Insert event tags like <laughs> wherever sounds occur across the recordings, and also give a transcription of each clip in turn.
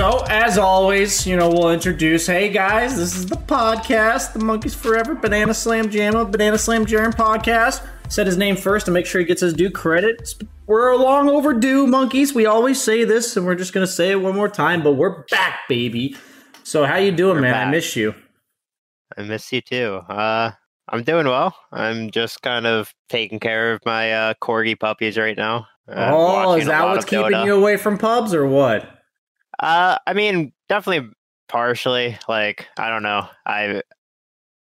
So, as always, you know, we'll introduce hey guys, this is the podcast, the Monkeys Forever Banana Slam Jam, Banana Slam Jam podcast. Said his name first to make sure he gets his due credit. We're long overdue, monkeys. We always say this, and we're just gonna say it one more time, but we're back, baby. So, how you doing, We're man? back. I miss you. I miss you too. Uh, I'm doing well. I'm just kind of taking care of my uh, corgi puppies right now. Uh, oh, is that what's keeping Dota. you away from pubs, or what? Uh, I mean, definitely partially. Like, I don't know. I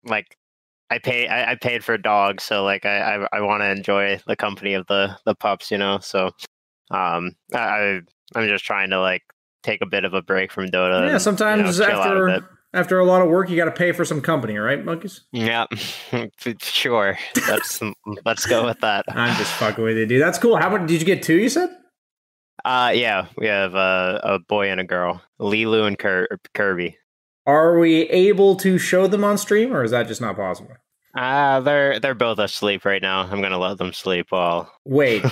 like. I pay. I, I paid for dogs, so like I I, I want to enjoy the company of the the pups, you know. So, um, I I'm just trying to like take a bit of a break from Dota. yeah, and, sometimes you know, a after after a lot of work, you got to pay for some company, right, monkeys? Yeah, <laughs> sure. Let's <laughs> let's go with that. I'm just fucking with you, dude. That's cool. How many did you get? Two, you said? Uh, yeah, we have uh, a boy and a girl, Lilu and Kir- Kirby. Are we able to show them on stream, or is that just not possible? Uh, they're they're both asleep right now. I'm gonna let them sleep while. <laughs> Wait,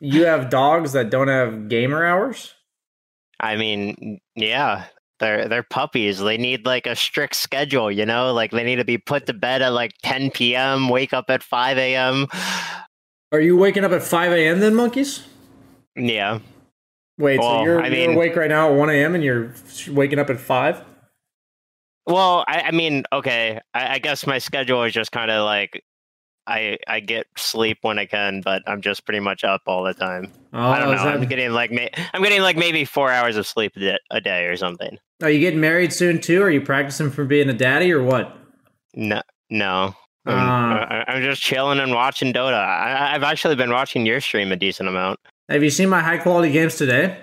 you have dogs that don't have gamer hours? I mean, yeah, they're they're puppies. They need like a strict schedule, you know. Like they need to be put to bed at like 10 p.m., wake up at 5 a.m. Are you waking up at 5 a.m. then, monkeys? Yeah, Wait, so you're, I you're awake right now at 1 a.m. and you're waking up at 5? Well, I, I mean, okay. I, I guess my schedule is just kind of like I I get sleep when I can, but I'm just pretty much up all the time. Oh, I don't know. that- I'm getting like ma- I'm getting like maybe four hours of sleep a day, or something. Are you getting married soon too? Are you practicing for being a daddy or what? No, no. I'm. Ah. I- I'm just chilling and watching Dota. I, I've actually been watching your stream a decent amount. Have you seen my high quality games today?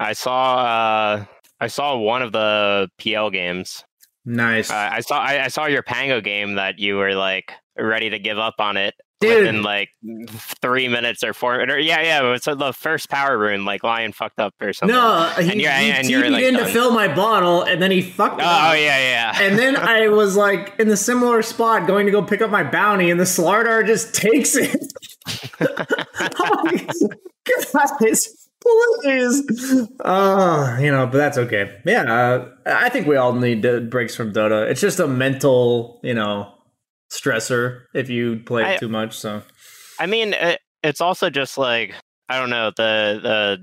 I saw uh, I saw one of the PL games. Nice. Uh, I saw I, I saw your Pango game that you were like ready to give up on it Dude. within like three minutes or four. Or, yeah, yeah. It was the first power rune, like Lion fucked up or something. no, he, And you're- he and you're, TP'd like, in to fill my bottle and then he fucked Oh, it up. yeah, yeah. And then <laughs> I was like in the similar spot going to go pick up my bounty, and the Slardar just takes it. I'm <laughs> like, <laughs> Guys, please. Uh, you know, but that's okay. Yeah, uh, I think we all need uh, breaks from Dota. It's just a mental, you know, stressor if you play I- too much. So I mean, it, it's also just like I don't know the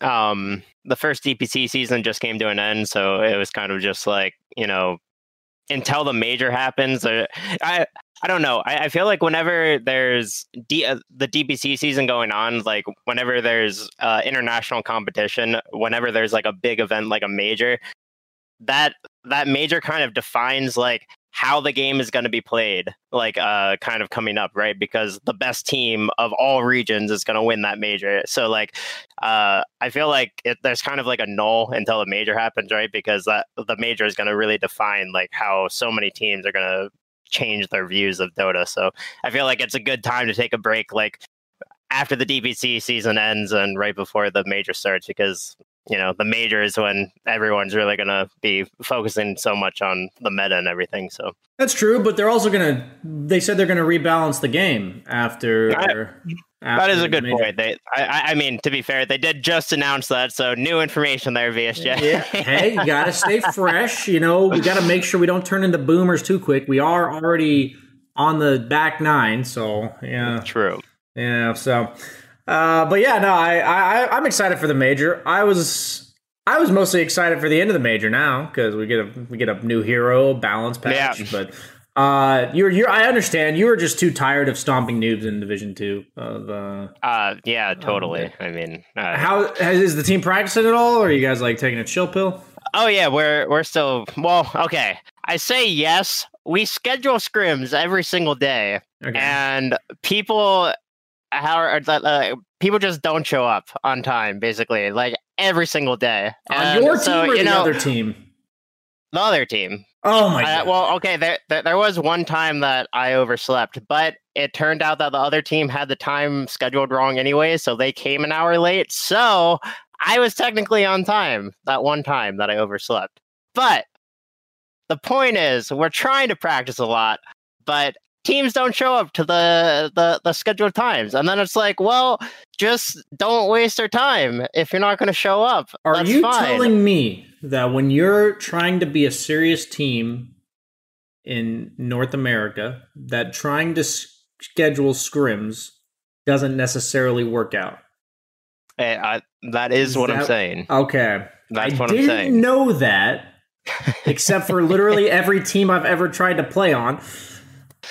the um the first DPC season just came to an end, so it was kind of just like you know until the major happens. Uh, I I don't know. I, I feel like whenever there's D, uh, the DPC season going on, like whenever there's uh, international competition, whenever there's like a big event like a major, that that major kind of defines like how the game is going to be played, like uh, kind of coming up, right? Because the best team of all regions is going to win that major. So, like, uh, I feel like it, there's kind of like a null until the major happens, right? Because that the major is going to really define like how so many teams are going to change their views of Dota. So, I feel like it's a good time to take a break, like after the DPC season ends and right before the major starts, because you know the major is when everyone's really going to be focusing so much on the meta and everything so. That's true but they're also going to they said they're going to rebalance the game after, I, after that is a good point. They I, I mean to be fair they did just announce that so new information there BSJ yeah. hey you gotta stay <laughs> fresh you know? We gotta make sure we don't turn into boomers too quick. We are already on the back nine so yeah. True. Yeah so uh, but yeah, no, I, I I'm excited for the major. I was I was mostly excited for the end of the major now because we get a we get a new hero balance patch. Yeah. But uh, you're you're I understand you were just too tired of stomping noobs in Division Two. Of uh, uh yeah, totally. Um, I mean, uh, how has, is the team practicing at all, or are you guys like taking a chill pill? Oh yeah, we're we're still well. Okay, I say yes. We schedule scrims every single day, okay. and people how uh, people just don't show up on time, basically, like every single day. On your so, team or you the know, other team? The other team. Oh my uh. Well, okay, there, there, there was one time that I overslept, but it turned out that the other team had the time scheduled wrong anyway, so they came an hour late. So I was technically on time that one time that I overslept. But the point is, we're trying to practice a lot, but teams don't show up to the, the the scheduled times. And then it's like well just don't waste their time. If you're not going to show up are you fine. telling me that when you're trying to be a serious team in north america that trying to schedule scrims doesn't necessarily work out? Hey, I, that is, is what that, i'm saying. okay. That's I what i'm saying. know that except for literally <laughs> every team i've ever tried to play on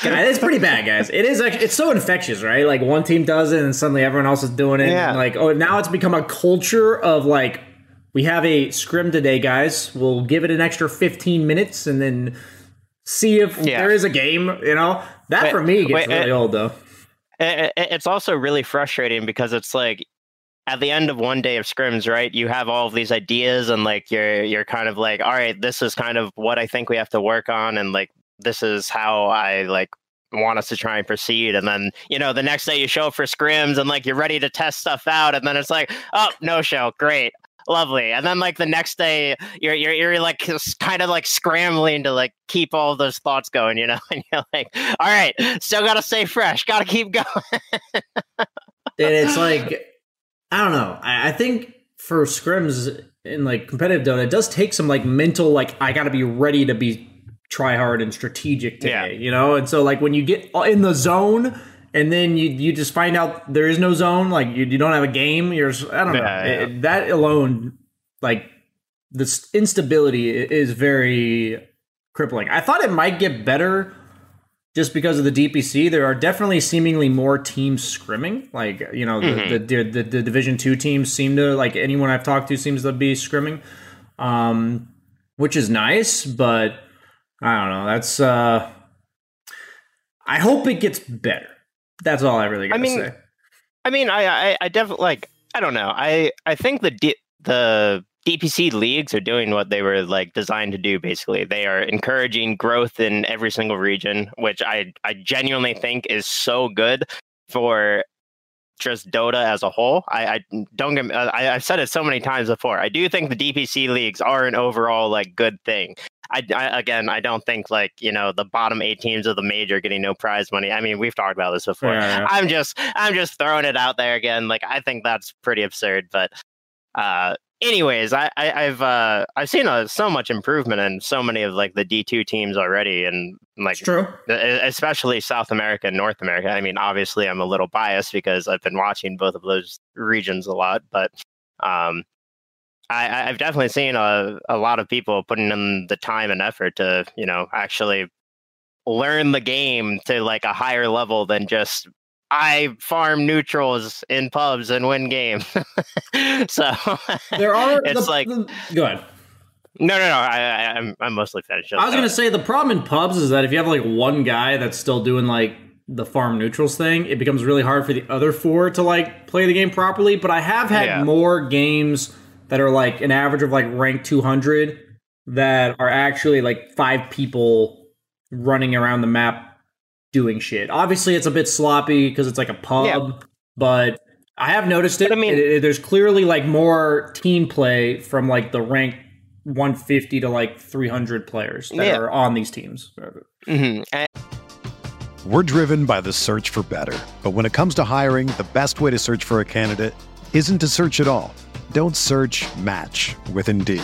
it's pretty bad, guys. It is actually, it's so infectious, right? Like one team does it and suddenly everyone else is doing it. Yeah. like, oh, now it's become a culture of like, we have a scrim today, guys. We'll give it an extra 15 minutes and then see if yeah. there is a game, you know? That wait, for me gets wait, really it, old, though. It, it's also really frustrating because it's like, at the end of one day of scrims, right, you have all of these ideas and like you're you're kind of like, all right, this is kind of what I think we have to work on, and like this is how I like want us to try and proceed. And then, you know, the next day you show up for scrims and like you're ready to test stuff out. And then it's like, oh, no show. Great. Lovely. And then like the next day you're you're you're like kind of like scrambling to like keep all those thoughts going, you know? <laughs> And you're like, all right, still gotta stay fresh, gotta keep going. and <laughs> it's like I don't know. I, I think for scrims in like competitive Dota, it does take some like mental like I gotta be ready to be try hard and strategic today, yeah. you know? And so like when you get in the zone and then you you just find out there is no zone, like you, you don't have a game, you're I don't know. Yeah. It, that alone like this instability is very crippling. I thought it might get better just because of the DPC. There are definitely seemingly more teams scrimming. Like you know, mm-hmm. the, the, the the Division two teams seem to like anyone I've talked to seems to be scrimming, um, which is nice. But I don't know. That's uh I hope it gets better. That's all I really got I mean, say. I mean, I, I, I definitely like. I don't know. I, I think the D, the DPC leagues are doing what they were like designed to do. Basically, they are encouraging growth in every single region, which I, I genuinely think is so good for just Dota as a whole. I, I don't get. Uh, I, I've said it so many times before. I do think the DPC leagues are an overall like good thing. I, I, again, I don't think like you know the bottom eight teams of the major getting no prize money. I mean, we've talked about this before. Yeah, yeah. I'm just I'm just throwing it out there again. Like I think that's pretty absurd. But uh, anyways, I, I have uh, I've seen uh, so much improvement in so many of like the D two teams already, and like it's true, especially South America and North America. I mean, obviously, I'm a little biased because I've been watching both of those regions a lot, but um, I, I've definitely seen a, a lot of people putting in the time and effort to, you know, actually learn the game to like a higher level than just I farm neutrals in pubs and win games. <laughs> so there are <laughs> it's the, like the, go ahead. No, no, no. I, I, I'm I'm mostly finished. I was gonna say the problem in pubs is that if you have like one guy that's still doing like the farm neutrals thing, it becomes really hard for the other four to like play the game properly. But I have had Yeah. more games that are like an average of like rank 200 that are actually like five people running around the map doing shit. Obviously, it's a bit sloppy because it's like a pub, Yeah. but I have noticed it. But I mean- It- it- there's clearly like more team play from like the rank 150 to like 300 players that Yeah. are on these teams. Mm-hmm. We're driven by the search for better. But when it comes to hiring, the best way to search for a candidate isn't to search at all. Don't search match with Indeed.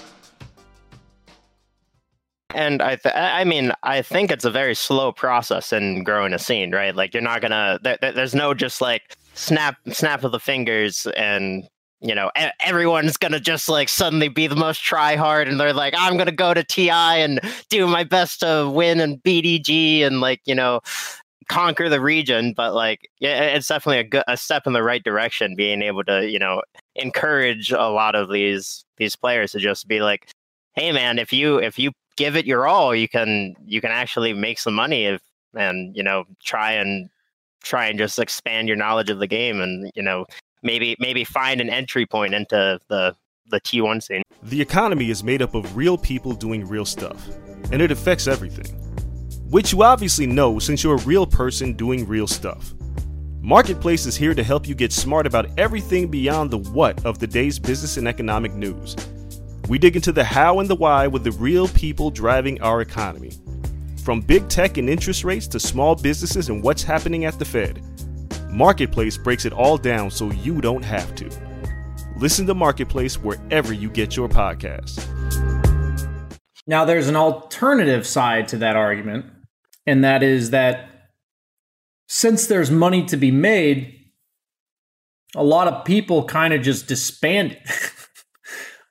And I, th- I mean, I think it's a very slow process in growing a scene, right? Like you're not gonna. There, there- there's no just like snap, snap of the fingers, and you know, e- everyone's gonna just like suddenly be the most try hard, and they're like, I'm gonna go to TI and do my best to win and BDG and like you know conquer the region. But like, yeah, it's definitely a good a step in the right direction. Being able to you know encourage a lot of these these players to just be like, hey man, if you if you give it your all, you can you can actually make some money if and you know try and try and just expand your knowledge of the game and you know maybe maybe find an entry point into the the T1 scene. The economy is made up of real people doing real stuff, and it affects everything. Which you obviously know since you're a real person doing real stuff. Marketplace is here to help you get smart about everything beyond the what of the day's business and economic news. We dig into the how and the why with the real people driving our economy. From big tech and interest rates to small businesses and what's happening at the Fed. Marketplace breaks it all down so you don't have to. Listen to Marketplace wherever you get your podcasts. Now, there's an alternative side to that argument, and that is that since there's money to be made, a lot of people kind of just disbanded. <laughs>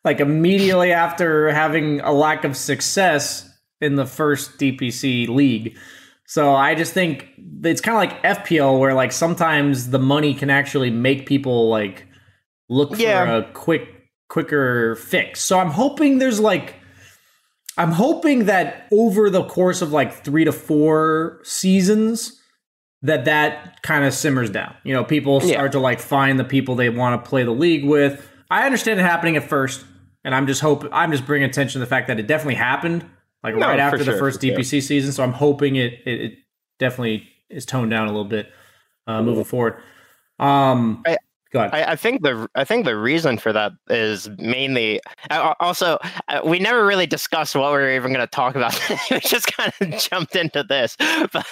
like immediately after having a lack of success in the first DPC league. So I just think it's kind of like FPL where like sometimes the money can actually make people like look for a quick quicker fix. So I'm hoping there's like I'm hoping that over the course of like 3 to 4 seasons that that kind of simmers down. You know, people Yeah. start to like find the people they want to play the league with. I understand it happening at first, and I'm just hope I'm just bringing attention to the fact that it definitely happened like No, right for after the sure, first for sure. DPC season. So I'm hoping it it, it definitely is toned down a little bit uh, moving forward. Um, I- go ahead. I, I think the I think the reason for that is mainly uh, also uh, we never really discussed what we were even going to talk about. <laughs> we just kind of jumped into this, <laughs> but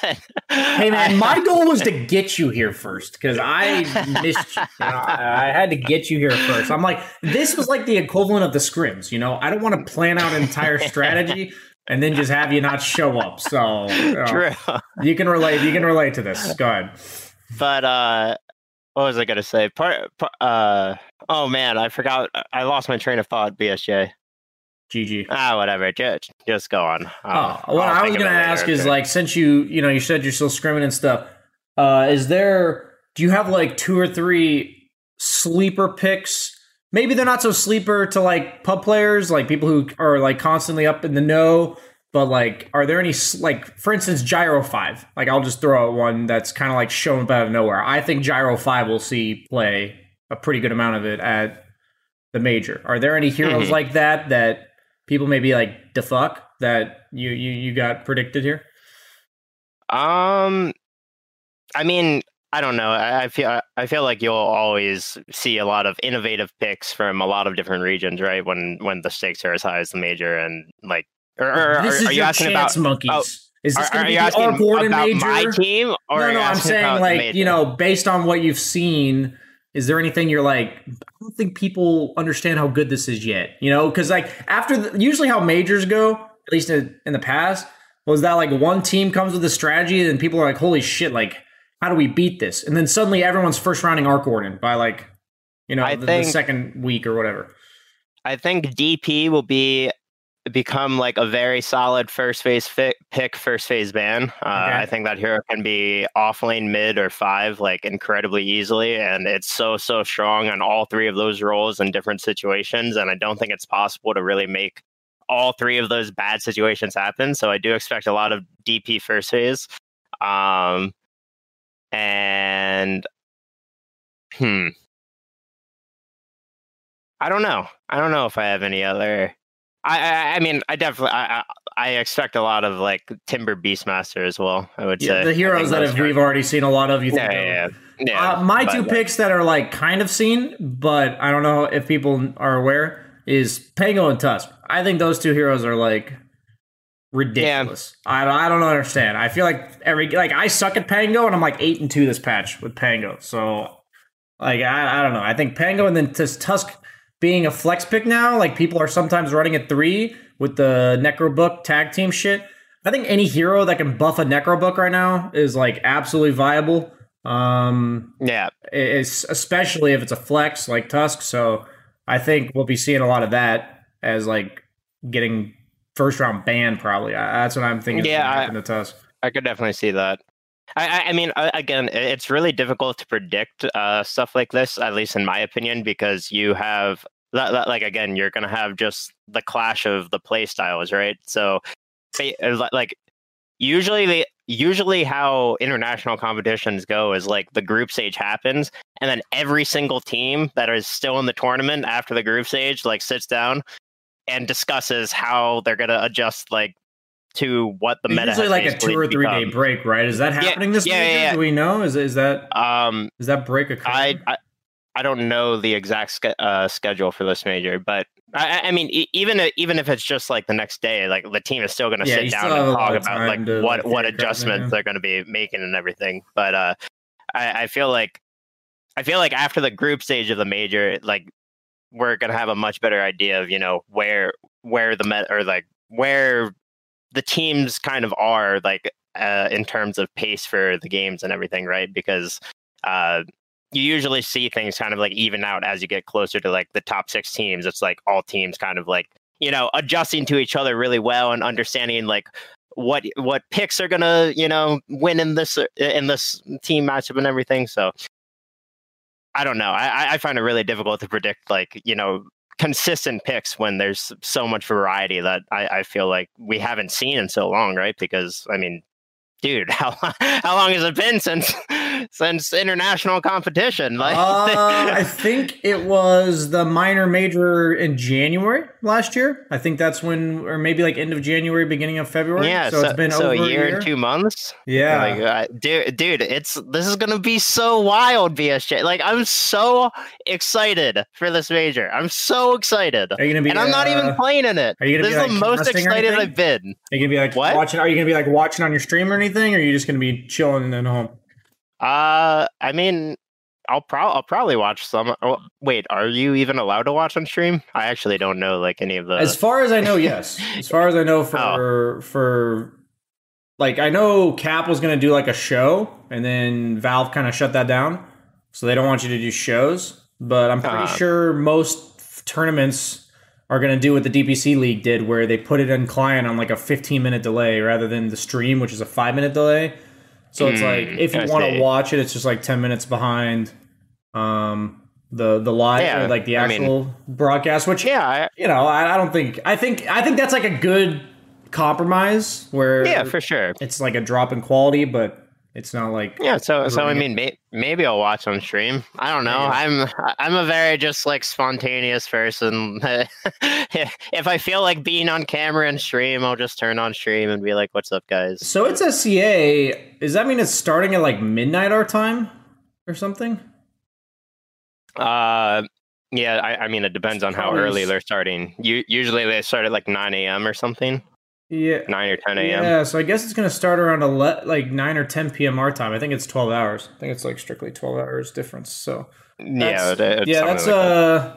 Hey man, my <laughs> goal was to get you here first because I missed you. Know, I I had to get you here first. I'm like, this was like the equivalent of the scrims. You know, I don't want to plan out an entire strategy and then just have you not show up. So you, know, true. you can relate. You can relate to this. Go ahead. but uh what was i going to say part, uh oh man i forgot i lost my train of thought bsj GG. ah whatever just, just go on Oh, what I'll I was gonna later, ask is like, since you you know you said you're still scrimming and stuff, uh, is there do you have like two or three sleeper picks? Maybe they're not so sleeper to like pub players, like people who are like constantly up in the know. But like, are there any like, for instance, Gyro Five? Like, I'll just throw out one that's kind of like shown up out of nowhere. I think Gyro Five will see play a pretty good amount of it at the major. Are there any heroes Mhm. like that that people may be like, the fuck? that you you you got predicted here? Um, I mean, I don't know. I, I feel I feel like you'll always see a lot of innovative picks from a lot of different regions, right? When when the stakes are as high as the major, and like, or, or, this are, is are you your asking about? Oh, monkeys. oh, is this going to be you the asking Gordon about major? my team, or no, no, I'm saying like you know, based on what you've seen, is there anything you're like? I don't think people understand how good this is yet. You know, because like after the, usually how majors go, at least in, in the past, was that like one team comes with a strategy and people are like, holy shit, like how do we beat this? And then suddenly everyone's first rounding Arc Warden by like you know the, the second week or whatever. I think DP will be become like a very solid first phase fi- pick, first phase ban. Uh, Okay. I think that hero can be off lane, mid, or five like incredibly easily, and it's so so strong on all three of those roles in different situations. And I don't think it's possible to really make all three of those bad situations happen. So I do expect a lot of DP first phase. Um, and hmm. I don't know. I don't know if I have any other. I I, mean, I definitely I, I expect a lot of like Timber Beastmaster as well. I would Yeah, say the heroes that have, are- we've already seen a lot of. You think yeah, yeah, yeah. uh, my but, two picks that are like kind of seen, but I don't know if people are aware is Pango and Tusk. I think those two heroes are like ridiculous. I, I don't understand. I feel like every like I suck at Pango and I'm like eight and two this patch with Pango. So like I, I don't know. I think Pango and then Tusk being a flex pick now, like people are sometimes running at three with the Necrobook tag team shit. I think any hero that can buff a Necrobook right now is like absolutely viable. Um, Yeah, it's especially if it's a flex like Tusk. So I think we'll be seeing a lot of that as like getting first round banned Probably I, that's what I'm thinking. Yeah, I- to Tusk. I could definitely see that. I, I, mean, again, it's really difficult to predict uh, stuff like this, at least in my opinion, because you have like again, you're gonna have just the clash of the play styles, right? So, uh, like, usually the usually how international competitions go is like the group stage happens, and then every single team that is still in the tournament after the group stage like sits down and discusses how they're gonna adjust like to what the It's meta usually like a two or three day break, right? Is that Yeah, happening this yeah, major? yeah, yeah. Do we know? Is is that Um, is that break occurring? I, I I don't know the exact uh, schedule for this major, but I, I- mean, e- even i- even if it's just like the next day, like the team is still going to Yeah, sit down and talk about like to, what what figure it out, adjustments yeah. they're going to be making and everything. But uh, I, I feel like I feel like after the group stage of the major, like we're going to have a much better idea of you know where where the met or like where the teams kind of are like uh, in terms of pace for the games and everything, right? Because uh, you usually see things kind of like even out as you get closer to like the top six teams. It's like all teams kind of like you know adjusting to each other really well and understanding like what what picks are gonna you know win in this in this team matchup and everything. So I don't know. I I- I find it really difficult to predict like you know consistent picks when there's so much variety that I, I feel like we haven't seen in so long, right? Because I mean, dude, <laughs> how how long has it been since since international competition? Like, uh, <laughs> I think it was the minor major in January last year. I think that's when, or maybe like end of January, beginning of February. yeah, so, it's been so over a year, and two months. Yeah, Like, uh, dude, dude, it's this is gonna be so wild, BSJ. Like, I'm so excited for this major. I'm so excited, are you gonna be? and I'm not even uh, playing in it. are you gonna This be, is the like, most excited? I've been. Are you gonna be like What? watching? Are you gonna be like watching on your stream or anything? Or are you just gonna be chilling at home? Uh, I mean, I'll pro- I'll probably watch some. Oh, wait, are you even allowed to watch on stream? I actually don't know like any of the. As far as I know, <laughs> yes. As far as I know, Oh. for for like I know Cap was gonna do like a show, and then Valve kind of shut that down, so they don't want you to do shows. But I'm pretty Uh. sure most tournaments are gonna do what the DPC League did, where they put it in client on like a 15 minute delay rather than the stream, which is a five minute delay. So it's like Hmm, if you want to watch it, it's just like 10 minutes behind um the the live Yeah, or like the I mean- actual broadcast, which yeah, I, you know, I, I don't think I think I think that's like a good compromise where yeah, for sure. it's like a drop in quality, but It's not like Yeah, so so I mean, may, maybe I'll watch on stream. I don't know. I'm I'm a very just like spontaneous person. <laughs> if I feel like being on camera and stream, I'll just turn on stream and be like, "What's up, guys?" So it's SCA. Does that mean it's starting at like midnight our time or something? Uh, yeah. I, I mean, it depends on how early they're starting. You usually they start at like nine a.m. or something, Yeah. nine or ten a.m. Yeah, so I guess it's gonna start around ele- like nine or ten p.m. our time. I think it's twelve hours. I think it's like strictly twelve hours difference. So Yeah, That's- yeah, that's like that. uh,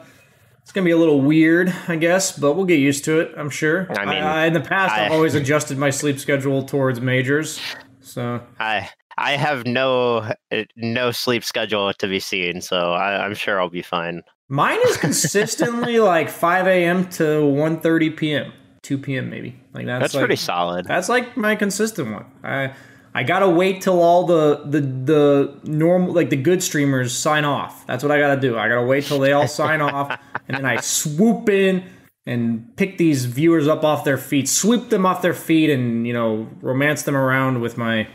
it's gonna be a little weird, I guess, but we'll get used to it. I'm sure. I mean, I, in the past, I- I've always adjusted my sleep schedule towards majors. So I I have no uh, no sleep schedule to be seen, so I, I'm sure I'll be fine. mine is consistently like five a.m. to 1.30 p.m., two p.m. maybe. Like that's, That's like, pretty solid. That's like my consistent one. I I gotta wait till all the the the normal like the good streamers sign off. That's what I gotta do. I gotta wait till they all sign <laughs> off, and then I swoop in and pick these viewers up off their feet, sweep them off their feet, and you know romance them around with my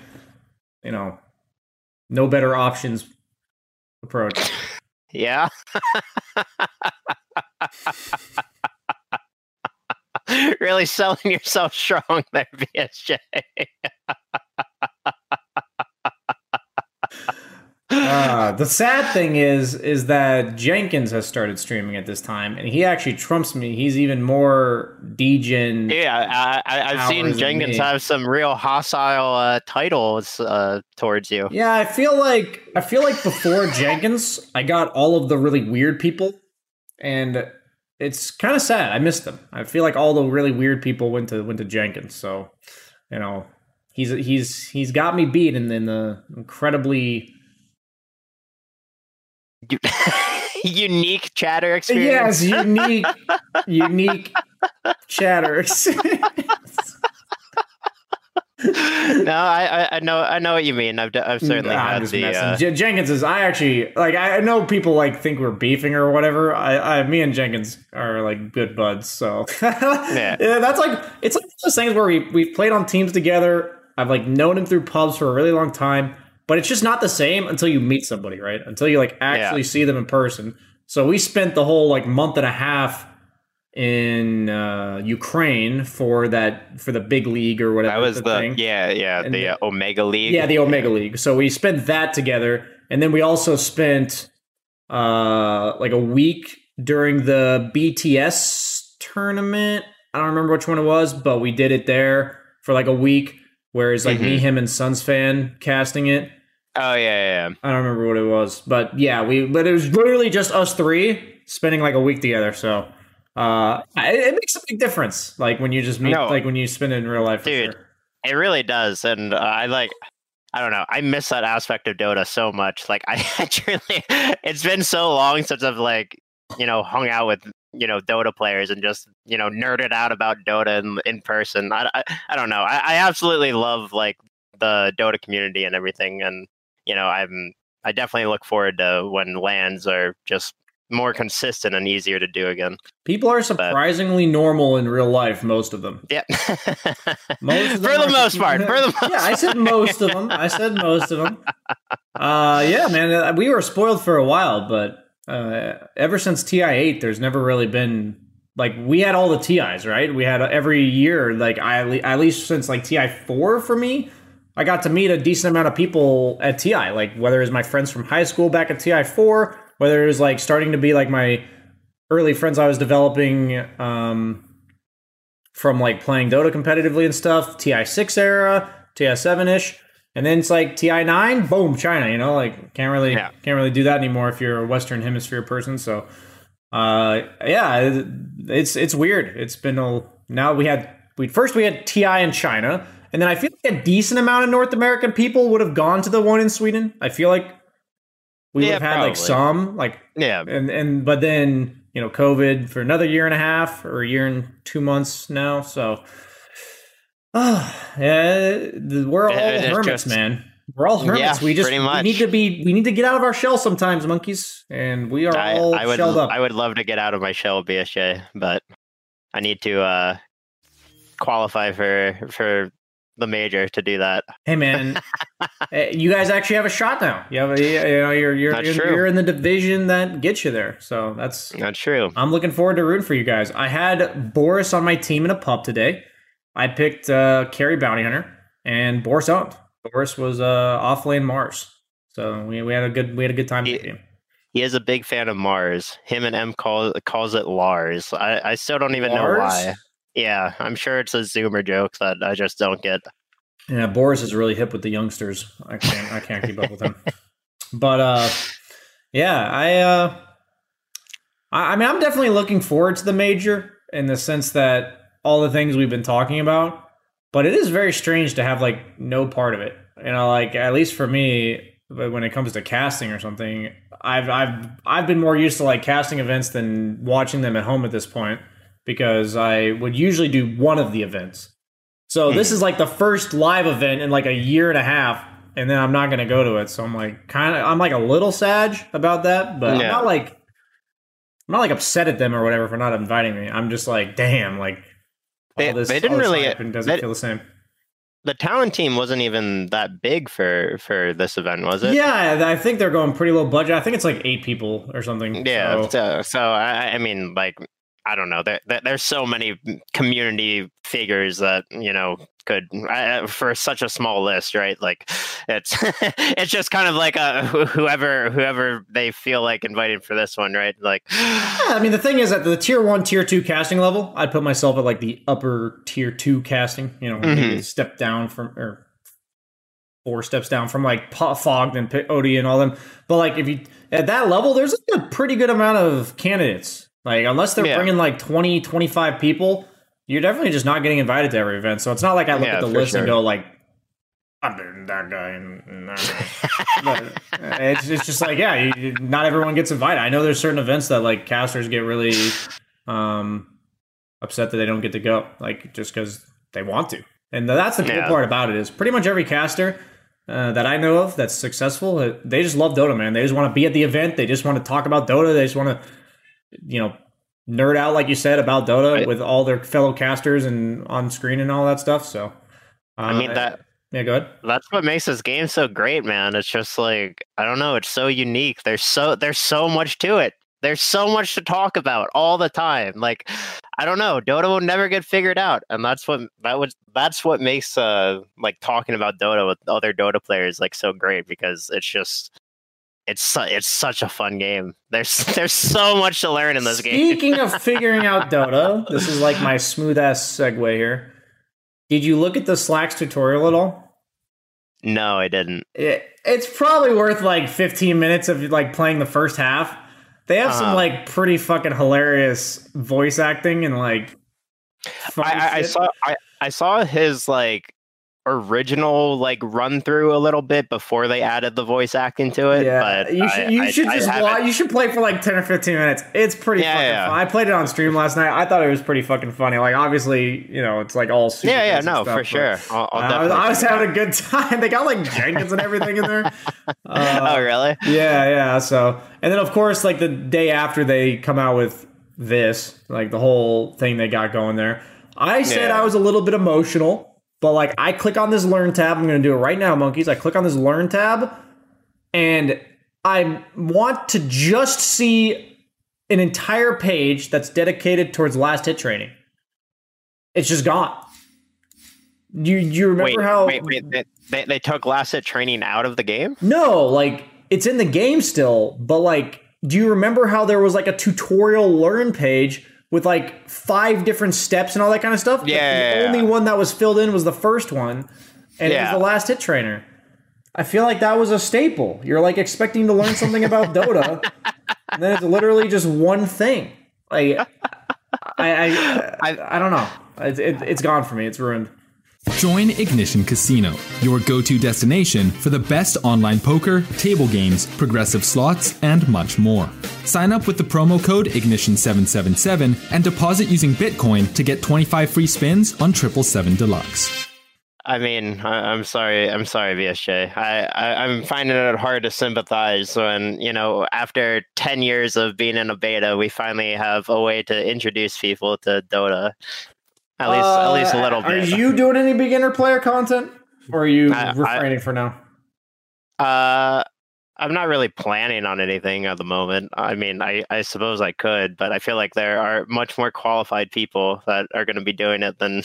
you know no better options approach. <laughs> Yeah. <laughs> really selling yourself strong there, <laughs> BSJ. Uh, the sad thing is, is that Jenkins has started streaming at this time, and he actually trumps me. He's even more degen. yeah, I, I've seen Jenkins have some real hostile uh, titles uh, towards you. Yeah, I feel like I feel like before <laughs> Jenkins, I got all of the really weird people, and it's kind of sad. I missed them. I feel like all the really weird people went to went to Jenkins. So, you know, he's he's he's got me beat in, in the incredibly <laughs> Unique chatter experience. yes unique <laughs> unique chatter. <laughs> no, I, I, know, I know what you mean. I've, I've certainly Nah, had the. Uh, Jen- Jenkins is. I actually like. I know people like think we're beefing or whatever. I, I me and Jenkins are like good buds. So <laughs> yeah. that's like it's like those things where we we've played on teams together. I've like known him through pubs for a really long time, but it's just not the same until you meet somebody, right? Until you like actually see them in person. So we spent the whole like month and a half in uh, Ukraine for that for the big league or whatever. that was the, thing. yeah, yeah, And the the- uh, Omega League. Yeah, the Omega League. So we spent that together, and then we also spent uh like a week during the BTS tournament. I don't remember which one it was, but we did it there for like a week. Whereas like me, Mhm. him, and SUNSfan casting it. Oh yeah, yeah, yeah. I don't remember what it was, but yeah, we. But it was literally just us three spending like a week together. So uh, it, it makes a big difference. Like when you just meet, No. like when you spend it in real life. Dude. sure. It really does, and uh, I like. I don't know. I miss that aspect of Dota so much. Like <laughs> I truly, it's been so long since I've like you know hung out with you know Dota players and just you know nerded out about Dota in, in person. I, I I don't know. I, I absolutely love like the Dota community and everything, and you know I'm I definitely look forward to when lands are just more consistent and easier to do again. People are surprisingly normal in real life. Most of them. Yeah. <laughs> <laughs> Most of them for the most part. For the most <laughs> yeah, I said most of them. I said most of them. Uh, yeah, man, uh, we were spoiled for a while, but uh, ever since TI eight, there's never really been like we had all the TIs, right? We had uh, every year, like I at least since like TI four for me. I got to meet a decent amount of people at TI, like whether it was my friends from high school back at TI four, whether it was like starting to be like my early friends I was developing um, from like playing Dota competitively and stuff, TI six era, TI seven ish, and then it's like TI nine, boom, China. You know, like can't really Yeah. can't really do that anymore if you're a Western Hemisphere person. So, uh, yeah, it's it's weird. It's been a now we had we first we had TI in China, and then I feel like a decent amount of North American people would have gone to the one in Sweden. I feel like we would Yeah, have had like some like yeah. and and but then you know COVID for another year and a half or a year and two months now. So, uh, <sighs> yeah, we're all It- hermits, just- man. We're all hermits. Yeah, we just we need to be we need to get out of our shell sometimes, monkeys, and we are I, all I would shelled up. I would love to get out of my shell BSJ, but I need to uh qualify for for the major to do that. Hey man, <laughs> eh, you guys actually have a shot now. You have a, you know you're you're you're, you're in the division that gets you there. So that's not true. I'm looking forward to rooting for you guys. I had Boris on my team in a pub today. I picked uh, Carrie Bounty Hunter and Boris owned. Boris was uh, off lane Mars, so we, we had a good we had a good time He- with him. He is a big fan of Mars. Him and M call, calls it Lars. I, I still don't even know why. Yeah, I'm sure it's a Zoomer joke that I just don't get. Yeah, Boris is really hip with the youngsters. I can't I can't keep up with him. <laughs> But uh yeah, I uh I, I mean I'm definitely looking forward to the major in the sense that all the things we've been talking about. But it is very strange to have like no part of it. You know, like at least for me, when it comes to casting or something, I've I've I've been more used to like casting events than watching them at home at this point because I would usually do one of the events. So this hmm. is like the first live event in like a year and a half, and then I'm not gonna go to it. So I'm like kind of I'm like a little sad about that, but I'm not like I'm not like upset at them or whatever for not inviting me. I'm just like, damn, like They- this, they didn't all this really- and doesn't they- feel the same. The talent team wasn't even that big for for this event, was it? Yeah, I think they're going pretty low budget. I think it's like eight people or something. Yeah. So- So, so I, I mean, like, I don't know. There, there, there's so many community figures that you know could I, for such a small list, right? Like, it's <laughs> it's just kind of like a whoever whoever they feel like inviting for this one, right? Like, Yeah, I mean, the thing is, at the tier one, tier two casting level, I'd put myself at like the upper tier two casting. You know, maybe Mhm. a step down from or four steps down from like Fogged and Odie and all them. But like, if you at that level, there's a pretty good amount of candidates. Like, unless they're Yeah. bringing like 20, 25 people, you're definitely just not getting invited to every event. So it's not like I look Yeah, at the list and go like, I'm that guy and, that guy. uh, it's, it's just like yeah you, not everyone gets invited i know there's certain events that like casters get really um upset that they don't get to go like just because they want to and that's the cool Yeah. part about it is pretty much every caster uh, that i know of that's successful they just love dota man they just want to be at the event they just want to talk about dota they just want to you know nerd out like you said about dota Right. with all their fellow casters and on screen and all that stuff so uh, I mean that yeah go ahead that's what makes this game so great, man. It's just like I don't know, it's so unique. There's so there's so much to it. There's so much to talk about all the time. Like I don't know, Dota will never get figured out, and that's what that was that's what makes uh like talking about Dota with other Dota players like so great because it's just it's su- it's such a fun game. There's <laughs> there's so much to learn in this game. Speaking of <laughs> figuring out Dota, this is like my smooth ass segue here. Did you look at the Slacks tutorial at all? No, I didn't. It, it's probably worth like 15 minutes of like playing the first half. They have some Uh-huh. like pretty fucking hilarious voice acting and like. I, I, I saw I, I saw his like original like run through a little bit before they added the voice acting to it. Yeah, but you I- should you I- should I just haven't- watch, you should play for like ten or fifteen minutes. It's pretty Yeah, fucking yeah. fun. I played it on stream last night. I thought it was pretty fucking funny. Like obviously, you know, it's like all super Yeah, yeah, no, stuff, for sure. I'll, I'll I was, I was having a good time. <laughs> They got like Jenkins and everything in there. <laughs> Uh, oh, really? yeah, yeah. So, and then of course, like the day after they come out with this, like the whole thing they got going there, I said Yeah. I was a little bit emotional, but like I click on this learn tab. I'm going to do it right now, monkeys. I click on this learn tab, and I want to just see an entire page that's dedicated towards last hit training. It's just gone. You you remember Wait, how wait, wait. They, they, they took last hit training out of the game? no, like it's in the game still, but like, do you remember how there was like a tutorial learn page with like five different steps and all that kind of stuff? Yeah, The yeah, yeah. only one that was filled in was the first one, and it was the last hit trainer. I feel like that was a staple. You're like expecting to learn something about Dota, <laughs> and then it's literally just one thing. Like, I, I, I, I don't know. It, it, it's gone for me. It's ruined. Join Ignition Casino, your go to destination for the best online poker, table games, progressive slots, and much more. Sign up with the promo code Ignition777 and deposit using Bitcoin to get 25 free spins on 777 Deluxe. I mean, I, I'm sorry. I'm sorry, BSJ. I, I I'm finding it hard to sympathize when you know after ten years of being in a beta, we finally have a way to introduce people to Dota. At least, at least a Uh, little Are bit. you doing any beginner player content, or are you I- I- refraining for now? Uh, I'm not really planning on anything at the moment. I mean, I, I suppose I could, but I feel like there are much more qualified people that are going to be doing it than.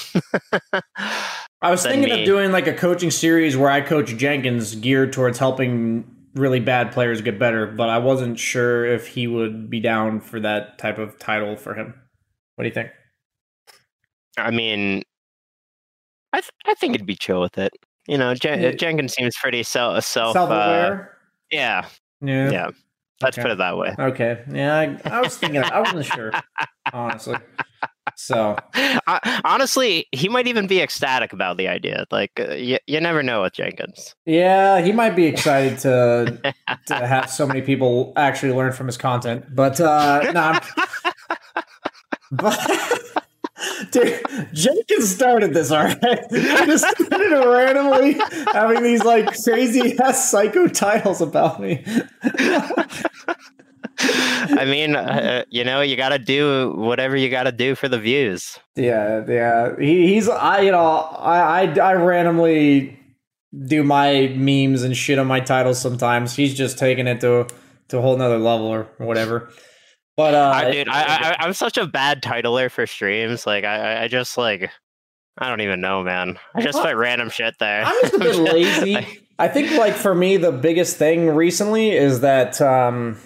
I was <laughs> than thinking me. of doing like a coaching series where I coach Jenkins geared towards helping really bad players get better, but I wasn't sure if he would be down for that type of title for him. What do you think? I mean, I th- I think it'd be chill with it. You know, Jen- Yeah. Jenkins seems pretty self self. Self Uh, aware? yeah, yeah. yeah. Let's Okay. put it that way. Okay. Yeah, I, I was thinking, I wasn't sure, honestly. So, <laughs> I- honestly, he might even be ecstatic about the idea. Like, uh, you, you never know with Jenkins. yeah, he might be excited to <laughs> to have so many people actually learn from his content. But uh no, I'm, <laughs> but dude, Jenkins started this, all right. <laughs> Just started randomly having these like crazy ass psycho titles about me. <laughs> I mean, uh, you know, you got to do whatever you got to do for the views. Yeah, yeah. He, he's I you know I, I I randomly do my memes and shit on my titles sometimes. He's just taking it to to a whole nother level or whatever. But uh, I, dude, I, I, I'm such a bad titler for streams. Like, I, I- just like, I don't even know, man. I just put random shit there. I'm just a bit <laughs> lazy. I think like for me the biggest thing recently is that um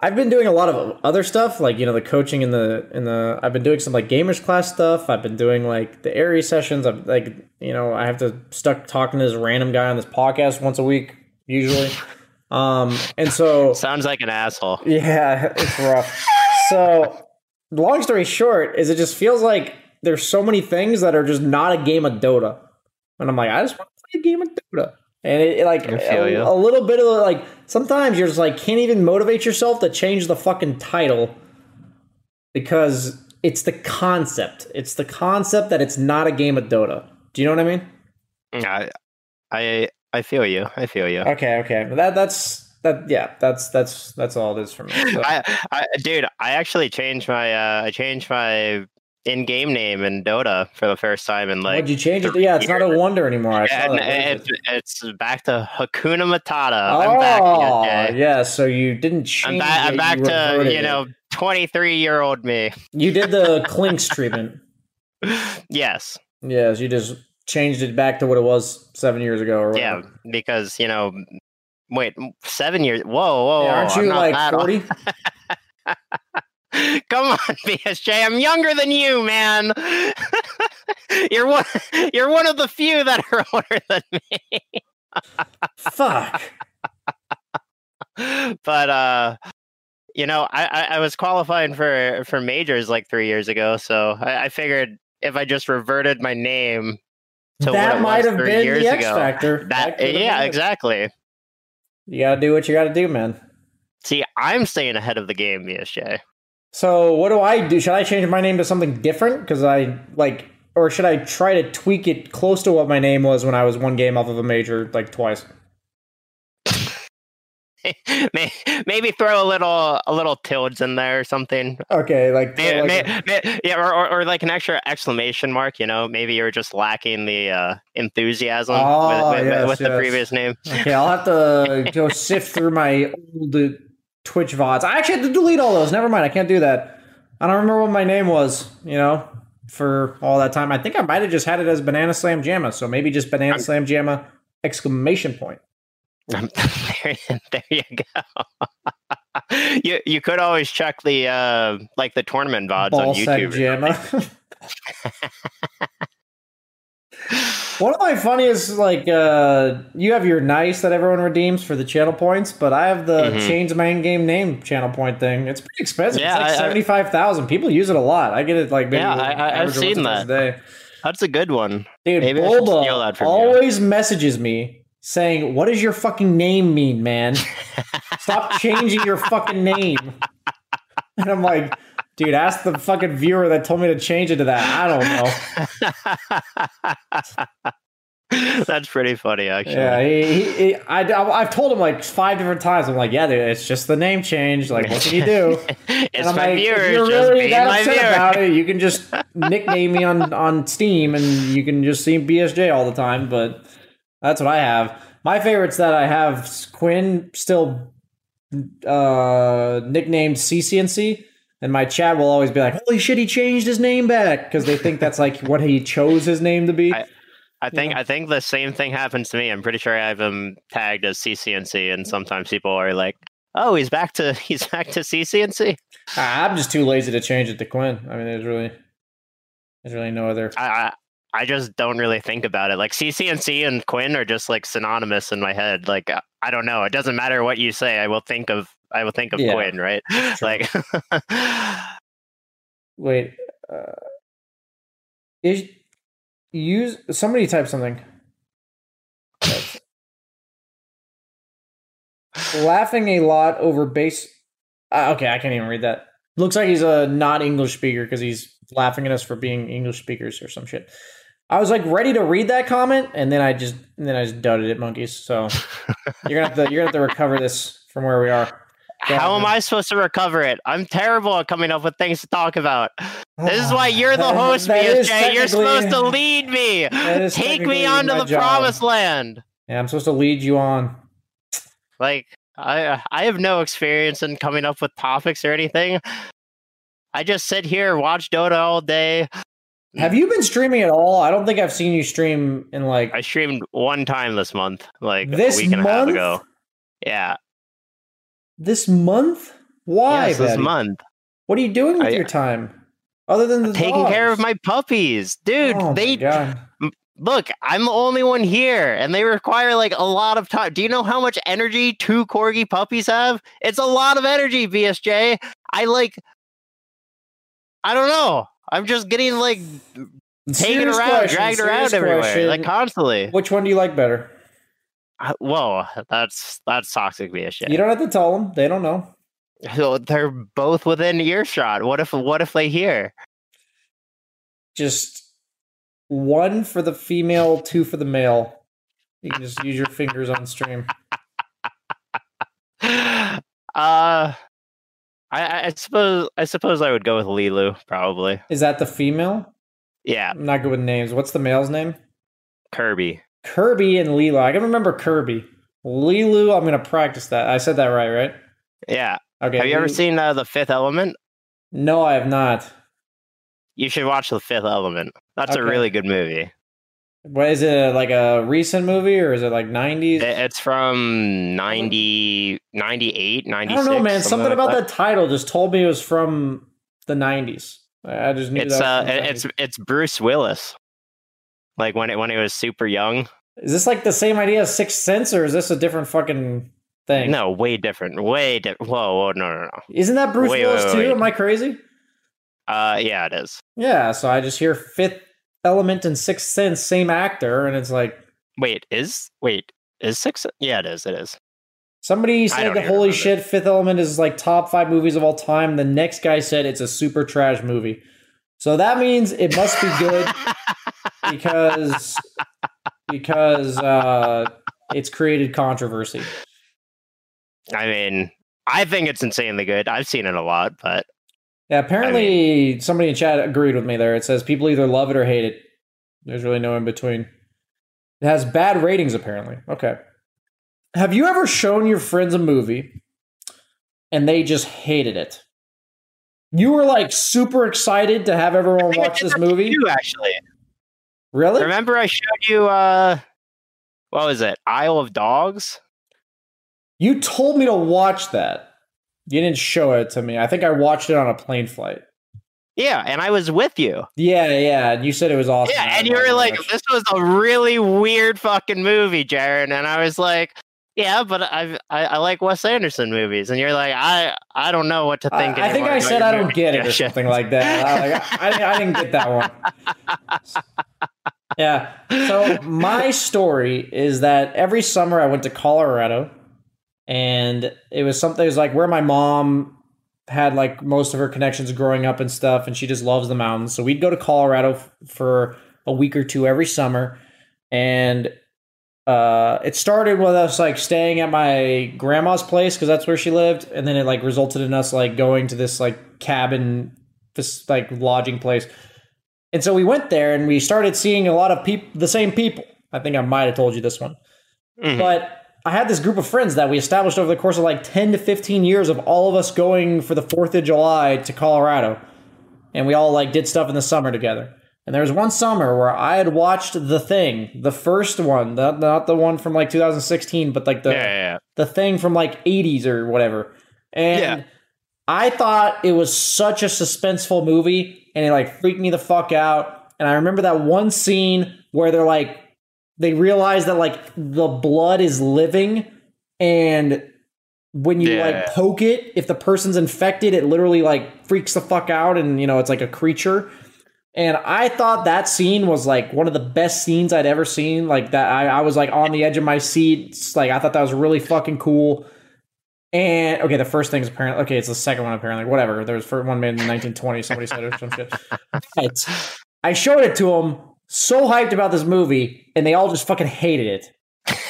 I've been doing a lot of other stuff like you know the coaching in the in the I've been doing some like gamers class stuff. I've been doing like the Aerie sessions. I'm like you know I have to stuck talking to this random guy on this podcast once a week usually. <laughs> Um and so <laughs> Sounds like an asshole. yeah, it's rough. So, long story short, is it just feels like there's so many things that are just not a game of Dota, and I'm like, I just want to play a game of Dota, and it, it, like a, a little bit of like sometimes you're just like can't even motivate yourself to change the fucking title because it's the concept. It's the concept that it's not a game of Dota. Do you know what I mean? I, I, I feel you. I feel you. Okay, okay, that that's that. Yeah, that's that's that's all it is for me. So- I, I, dude, I actually changed my, uh, I changed my in-game name in Dota for the first time in like. What'd you change it? Yeah, it's not a wonder anymore. I saw and that. it's, back to Hakuna Matata. I'm back. Oh, yeah. So you didn't I'm change. back. it, I'm back you to you know 23 year old me. You did the <laughs> clinks treatment. Yes. Yes, you just changed it back to what it was seven years ago. Or Yeah, because you know, wait, seven years. Whoa, whoa, Yeah, aren't you like forty? <laughs> Come on, BSJ. I'm younger than you, man. <laughs> you're one. You're one of the few that are <laughs> older than me. Fuck. but uh, you know, I, I was qualifying for for majors like three years ago, so I, I figured if I just reverted my name that might have been years the X ago, factor. that could've yeah, it. exactly. You gotta do what you gotta do, man. See, I'm staying ahead of the game, BSJ. So what do I do? Should I change my name to something different? Because I like, or should I try to tweak it close to what my name was when I was one game off of a major, like twice? <laughs> May- Maybe throw a little a little tildes in there or something. Okay, like, May- like may- may- yeah, or, or, or like an extra exclamation mark. You know, maybe you're just lacking the uh, enthusiasm Oh, with, with, yes, with the yes. previous name. Okay, I'll have to <laughs> go sift through my old Twitch VODs. I actually had to delete all those. Never mind, I can't do that. I don't remember what my name was, you know, for all that time. I think I might have just had it as Banana Slam Jamma, so maybe just Banana Slam Jamma exclamation point. <laughs> there, there you go. you you could always check the uh, like the tournament vods Ball on YouTube. Jamma. <laughs> <laughs> One of my funniest, like, uh, you have your nice that everyone redeems for the channel points, but I have the Mhm. change my in-game name channel point thing. It's pretty expensive. Yeah, it's like I- seventy-five thousand. People use it a lot. I get it like maybe Yeah, I- I've seen that. That's a good one. Dude, Maybe Bulba steal that from you. always messages me saying, "What does your fucking name mean, man? Stop changing your fucking name." And I'm like, dude, ask the fucking viewer that told me to change it to that. I don't know. <laughs> That's pretty funny, actually. Yeah, he, he, he, I, I've told him like five different times. I'm like, yeah, dude, it's just the name change. Like, what can you do? <laughs> it's my like, viewers. if you're really that upset viewer. about it, you can just <laughs> nickname me on on Steam, and you can just see BSJ all the time. But that's what I have. My favorites that I have Quinn still uh, nicknamed CCNC, and my chat will always be like, "Holy shit, he changed his name back," because they think that's like what he chose his name to be. I- I think I think the same thing happens to me. I'm pretty sure I have him tagged as CCNC, and sometimes people are like, "Oh, he's back to <laughs> he's back to CCNC." I'm just too lazy to change it to Quinn. I mean, there's really, there's really no other. I, I just don't really think about it. Like CCNC and Quinn are just like synonymous in my head. Like I- I don't know. It doesn't matter what you say. I will think of I will think of Yeah, Quinn, right? <laughs> Like <laughs> Wait, uh, is use somebody type something. <laughs> Laughing a lot over base. Uh, okay, I can't even read that. Looks like he's a not English speaker because he's laughing at us for being English speakers or some shit. I was like ready to read that comment, and then I just and then I just dudded it, monkeys. So <laughs> you're gonna have to you're gonna have to recover this from where we are. Go How ahead. am I supposed to recover it? I'm terrible at coming up with things to talk about. This is why you're the <sighs> host, <laughs> that is BSJ. You're supposed to lead me. Take me onto my the job. promised land. Yeah, I'm supposed to lead you on. Like I I have no experience in coming up with topics or anything. I just sit here, watch Dota all day. Have you been streaming at all? I don't think I've seen you stream in like I streamed one time this month, like This a week and a half month? ago. Yeah, this month. Why, yes, this month. What are you doing with I- your time other than the Taking care of my puppies, dude. Oh they look. I'm the only one here, and they require like a lot of time. Do you know how much energy two corgi puppies have? It's a lot of energy, BSJ. I like. I don't know. I'm just getting like taken around, question, dragged around everywhere, question. like constantly. Which one do you like better? Uh, Whoa, that's that's toxic BSJ. You don't have to tell them; they don't know. <laughs> So they're both within earshot. What if what if they hear? Just one for the female, two for the male. You can just use your fingers on stream. <laughs> uh I, I suppose I suppose I would go with Lilu, probably. Is that the female? Yeah, I'm not good with names. What's the male's name? Kirby. Kirby and Lilo. I can remember Kirby. Lilu, I'm gonna practice that. I said that right, right? Yeah. Okay. Have you ever seen uh, the Fifth Element? No, I have not. You should watch the Fifth Element. That's a really good movie. What is it like a recent movie or is it like 90s? It's from 90, 98, 96. I don't know, man. Something like about that title just told me it was from the 90s. I just knew It's that. uh, it's it's Bruce Willis. Like when it when he was super young. Is this like the same idea as Sixth Sense or is this a different fucking thing? No, way different. Way different. Whoa, whoa, no, no, no. Isn't that Bruce Wait, Willis wait, too? wait. Am I crazy? Uh, yeah, it is. Yeah, so I just hear Fifth Element and Sixth Sense, same actor, and it's like Wait, is wait is six? Yeah, it is. It is. somebody said, "Holy remember. shit, Fifth Element is like top five movies of all time." The next guy said it's a super trash movie, so that means it must be good <laughs> because because uh, it's created controversy. I mean, I think it's insanely good. I've seen it a lot, but Yeah, apparently somebody in chat agreed with me there. It says people either love it or hate it. There's really no in between. It has bad ratings, apparently. Okay. Have you ever shown your friends a movie and they just hated it? You were like super excited to have everyone I I watch this movie? You actually Really? remember I showed you uh, what was it? Isle of Dogs. You told me to watch that. You didn't show it to me. I think I watched it on a plane flight. Yeah, and I was with you. Yeah, yeah. And you said it was awesome. Yeah, and you were like, gosh. "This was a really weird fucking movie, Jared." And I was like, "Yeah, but I I, I like Wes Anderson movies." And you're like, "I I don't know what to think." I think I said I don't get it or something like that. I, like, I, I didn't get that one. <laughs> Yeah. So my story is that every summer I went to Colorado, and it was something. It was like where my mom had like most of her connections growing up and stuff, and she just loves the mountains. So we'd go to Colorado f- for a week or two every summer, and uh, it started with us like staying at my grandma's place because that's where she lived, and then it like resulted in us like going to this like cabin, this like lodging place, and so we went there and we started seeing a lot of people, the same people. I think I might have told you this one, Mhm. but I had this group of friends that we established over the course of like ten to fifteen years of all of us going for the Fourth of July to Colorado, and we all like did stuff in the summer together. And there was one summer where I had watched The Thing, the first one, not, not the one from like 2016, but like the yeah, yeah, the thing from like 80s or whatever. And Yeah. I thought it was such a suspenseful movie and it like freaked me the fuck out. And I remember that one scene where they're like they realize that like the blood is living and when you Yeah. like poke it, if the person's infected, it literally like freaks the fuck out and you know it's like a creature. And I thought that scene was like one of the best scenes I'd ever seen. Like that, I, I was like on the edge of my seat. It's like I thought that was really fucking cool. And okay, the first thing is apparently okay. It's the second one apparently. Whatever. There was one made in 1920. Somebody said or some shit. <laughs> But I showed it to them. So hyped about this movie, and they all just fucking hated it.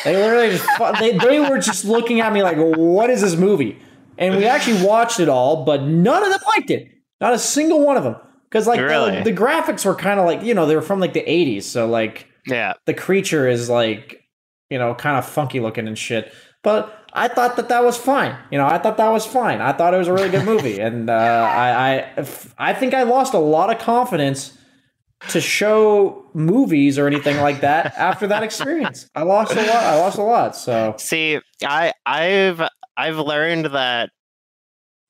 They literally just they they were just looking at me like, "What is this movie?" And we actually watched it all, but none of them liked it. Not a single one of them. Because like Really? the, the graphics were kind of like you know they were from like the 80s, so like yeah. the creature is like you know kind of funky looking and shit but i thought that that was fine you know i thought that was fine i thought it was a really good movie and uh, I, I i think i lost a lot of confidence to show movies or anything like that after that experience i lost a lot i lost a lot so See, I I've I've learned that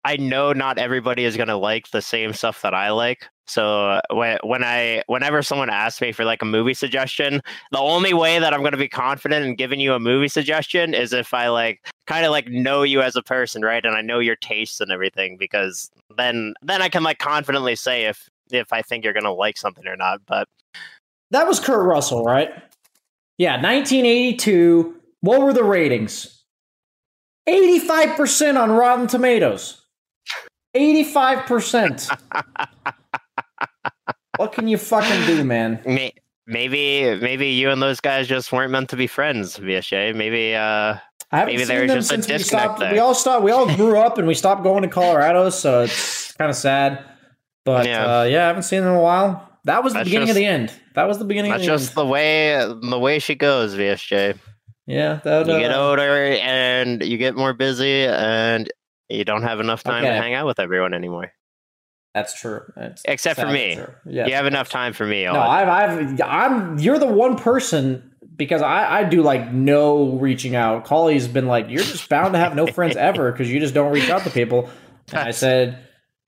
I know not everybody is gonna like the same stuff that I like. So uh, when when I whenever someone asks me for like a movie suggestion, the only way that I'm gonna be confident in giving you a movie suggestion is if I like kind of like know you as a person, right? And I know your tastes and everything, because then then I can like confidently say if if I think you're gonna like something or not. But that was kurt russell right yeah 1982 what were the ratings 85% on rotten tomatoes 85% <laughs> what can you fucking do man <laughs> maybe maybe you and those guys just weren't meant to be friends, BSJ. Maybe uh Maybe there was just a since we disconnect stopped. there. We all stopped. We all grew up and we stopped going to Colorado, so it's kind of sad. But Yeah. Uh, yeah, I haven't seen them in a while. That was the That's beginning of the end. That was the beginning that's of the just the way the way she goes, BSJ. Yeah, that, You get uh, older and you get more busy and you don't have enough time to hang out with everyone anymore. that's true. That's Except for me. Yes, you have enough time for me. No, I've, I've, I'm. You're the one person because I, I do like no reaching out. Colley's been like, you're just bound to have no friends ever because you just don't reach out to people. And I <laughs> said,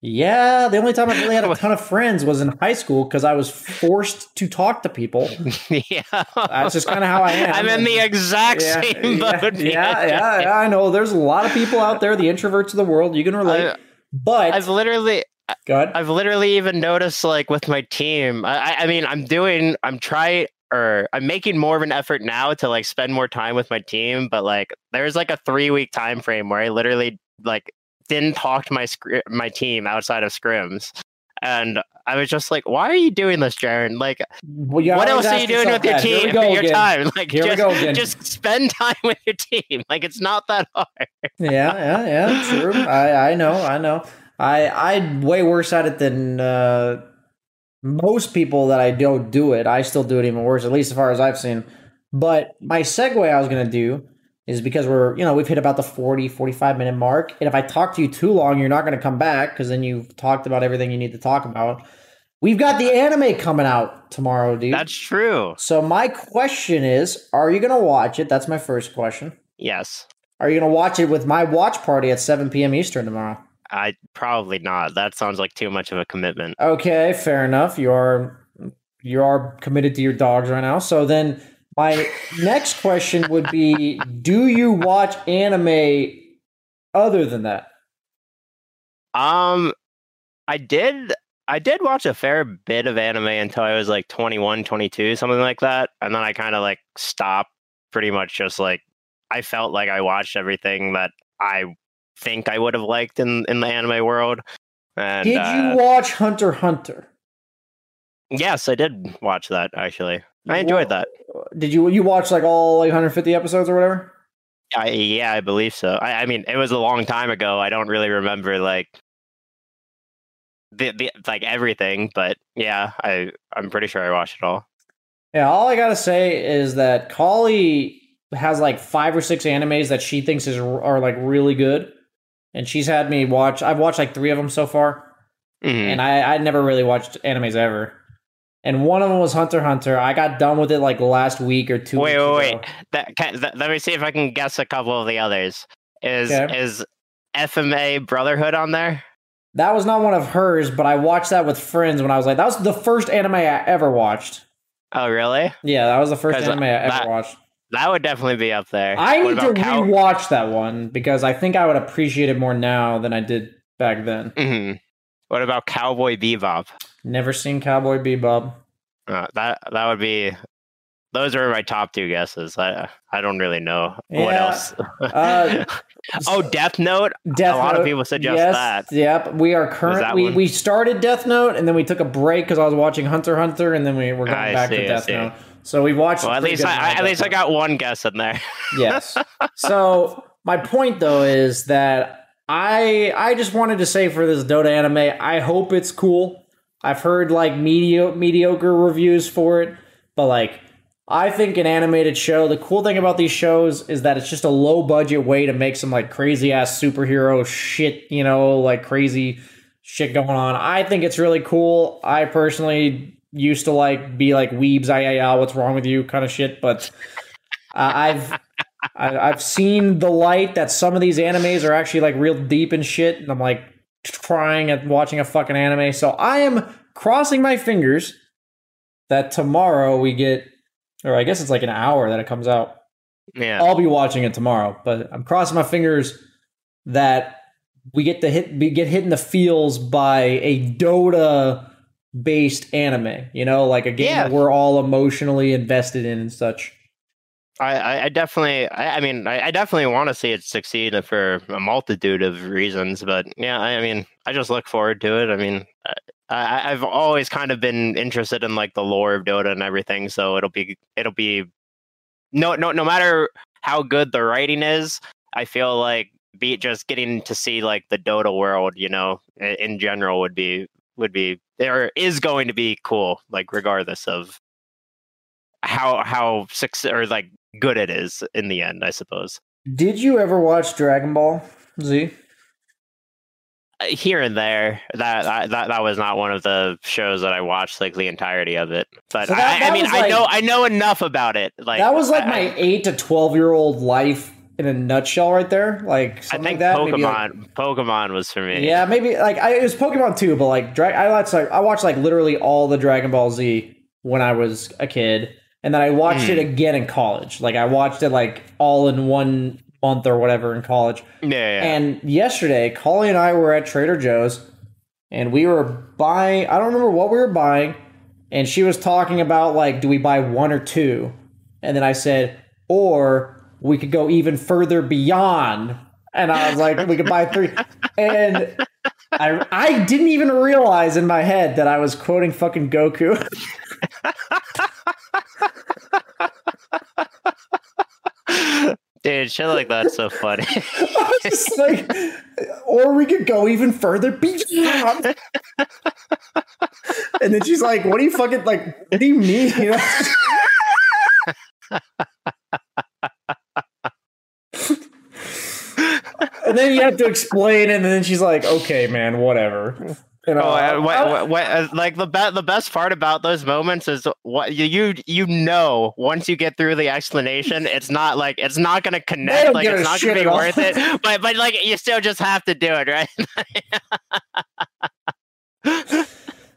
yeah. The only time I really had a <laughs> ton of friends was in high school because I was forced to talk to people. <laughs> yeah. That's just kind of how I am. I'm in the exact yeah, same yeah, boat. yeah, yeah, yeah, I know. There's a lot of people out there, the introverts of the world. You can relate, I- but I've literally go ahead. I've literally even noticed, like with my team. I, I- I mean, I'm doing, I'm trying, or I'm making more of an effort now to like spend more time with my team. But like, there's like a three week time frame where I literally like didn't talk to my scr- my team outside of scrims, and I was just like, "Why are you doing this, Jaron? Like, Well, what else are you doing with your that. Team? Your again. time, like, Here we just, go again. just spend time with your team. Like, it's not that hard." yeah, yeah, yeah. True. I, I know, I know. I, I'm way worse at it than uh, most people that I don't do it. I still do it even worse, at least as far as I've seen. But my segue I was going to do is because we're, you know, we've hit about the 40, 45 minute mark. And if I talk to you too long, you're not going to come back because then you've talked about everything you need to talk about. We've got the anime coming out tomorrow, dude. That's true. so my question is, are you going to watch it? That's my first question. Yes. Are you going to watch it with my watch party at 7 p.m. Eastern tomorrow? I probably not. That sounds like too much of a commitment. Okay, fair enough. You are you are committed to your dogs right now. So then my next question would be do you watch anime other than that? Um, I did. I did watch a fair bit of anime until I was like 21, 22, something like that, and then I kind of like stopped. Pretty much just like I felt like I watched everything that I think I would have liked in in the anime world. And Did uh, you watch Hunter Hunter? yes, I did watch that actually. I enjoyed that. Did you you watch like all like 150 episodes or whatever? I, yeah, I believe so. I, I mean, it was a long time ago. I don't really remember like the, the like everything, but yeah, I I'm pretty sure I watched it all. Yeah, all I gotta say is that Kali has like five or six animes that she thinks is are like really good, and she's had me watch. I've watched like three of them so far, Mhm. and I I never really watched animes ever. And one of them was Hunter Hunter. I got done with it like last week or two. Wait, weeks wait, ago. wait. That, can, that, let me see if I can guess a couple of the others. Is Okay. is FMA Brotherhood on there? That was not one of hers, but I watched that with friends when I was like, that was the first anime I ever watched. Oh, really? Yeah, that was the first anime I ever that- watched. That would definitely be up there. I What need to Cow- rewatch that one because I think I would appreciate it more now than I did back then. Mhm. What about Cowboy Bebop? Never seen Cowboy Bebop. Uh, that that would be. Those are my top two guesses. I I don't really know what else. uh, <laughs> oh, Death Note. Death a lot Note, of people suggest yes, that. Yep, we are current. We, one? we started Death Note and then we took a break because I was watching Hunter Hunter and then we were going I back see, to Death. Note. So we watched. Well, at least I, amount I of at least I got one guess in there. <laughs> yes. So my point though is that I I just wanted to say for this Dota anime, I hope it's cool. I've heard like medio- mediocre reviews for it, but like I think an animated show, the cool thing about these shows is that it's just a low budget way to make some like crazy ass superhero shit, you know, like crazy shit going on. I think it's really cool. I personally used to like be like weebs, ah, yeah, yeah, what's wrong with you kind of shit, but uh, I've I, I've seen the light that some of these animes are actually like real deep and shit, and I'm like crying at watching a fucking anime. So I am crossing my fingers that tomorrow we get, or I guess it's like an hour that it comes out. Yeah. I'll be watching it tomorrow, but I'm crossing my fingers that we get to hit we get hit in the feels by a Dota based anime. You know, like a game Yeah. that we're all emotionally invested in and such. I, I- definitely, I, I mean, I, I definitely want to see it succeed for a multitude of reasons. But yeah, I, I mean, I just look forward to it. I mean, I, I've always kind of been interested in like the lore of Dota and everything. So it'll be, it'll be, no, no, no matter how good the writing is, I feel like be just getting to see like the Dota world, you know, in, in general would be would be there is going to be cool, like regardless of how how success or like good it is in the end, I suppose. Did you ever watch Dragon Ball Z? Uh, Here and there, that that that, that was not one of the shows that I watched like the entirety of it. But So that- I, I mean, was, I know I know enough about it. Like that was like I- my eight to twelve year old life in a nutshell, right there. Like I something think like that. Maybe, like- Pokemon Pokemon was for me. yeah, maybe like I, it was Pokemon too, but like Dra- I watched like I watched like literally all the Dragon Ball Z when I was a kid, and then I watched Hmm. it again in college. Like I watched it like all in one month or whatever in college. yeah, yeah. And yesterday, Collie and I were at Trader Joe's, and we were buying. I don't remember what we were buying, and she was talking about like, do we buy one or two? And then I said, or we could go even further beyond. And I was like, we could buy three. <laughs> And I I didn't even realize in my head that I was quoting fucking Goku. <laughs> Dude, shit like that's so funny. <laughs> I was just like, or we could go even further beyond. and then she's like, "What do you fucking like? What do you mean?" You <laughs> know? and then you have to explain, and then she's like, "Okay, man, whatever." You know, Oh, what, I- what, what, uh, like the be- the best part about those moments is what you you know once you get through the explanation, <laughs> it's not like it's not gonna connect, like it's not gonna be at all. worth it. <laughs> But but like you still just have to do it, right? <laughs>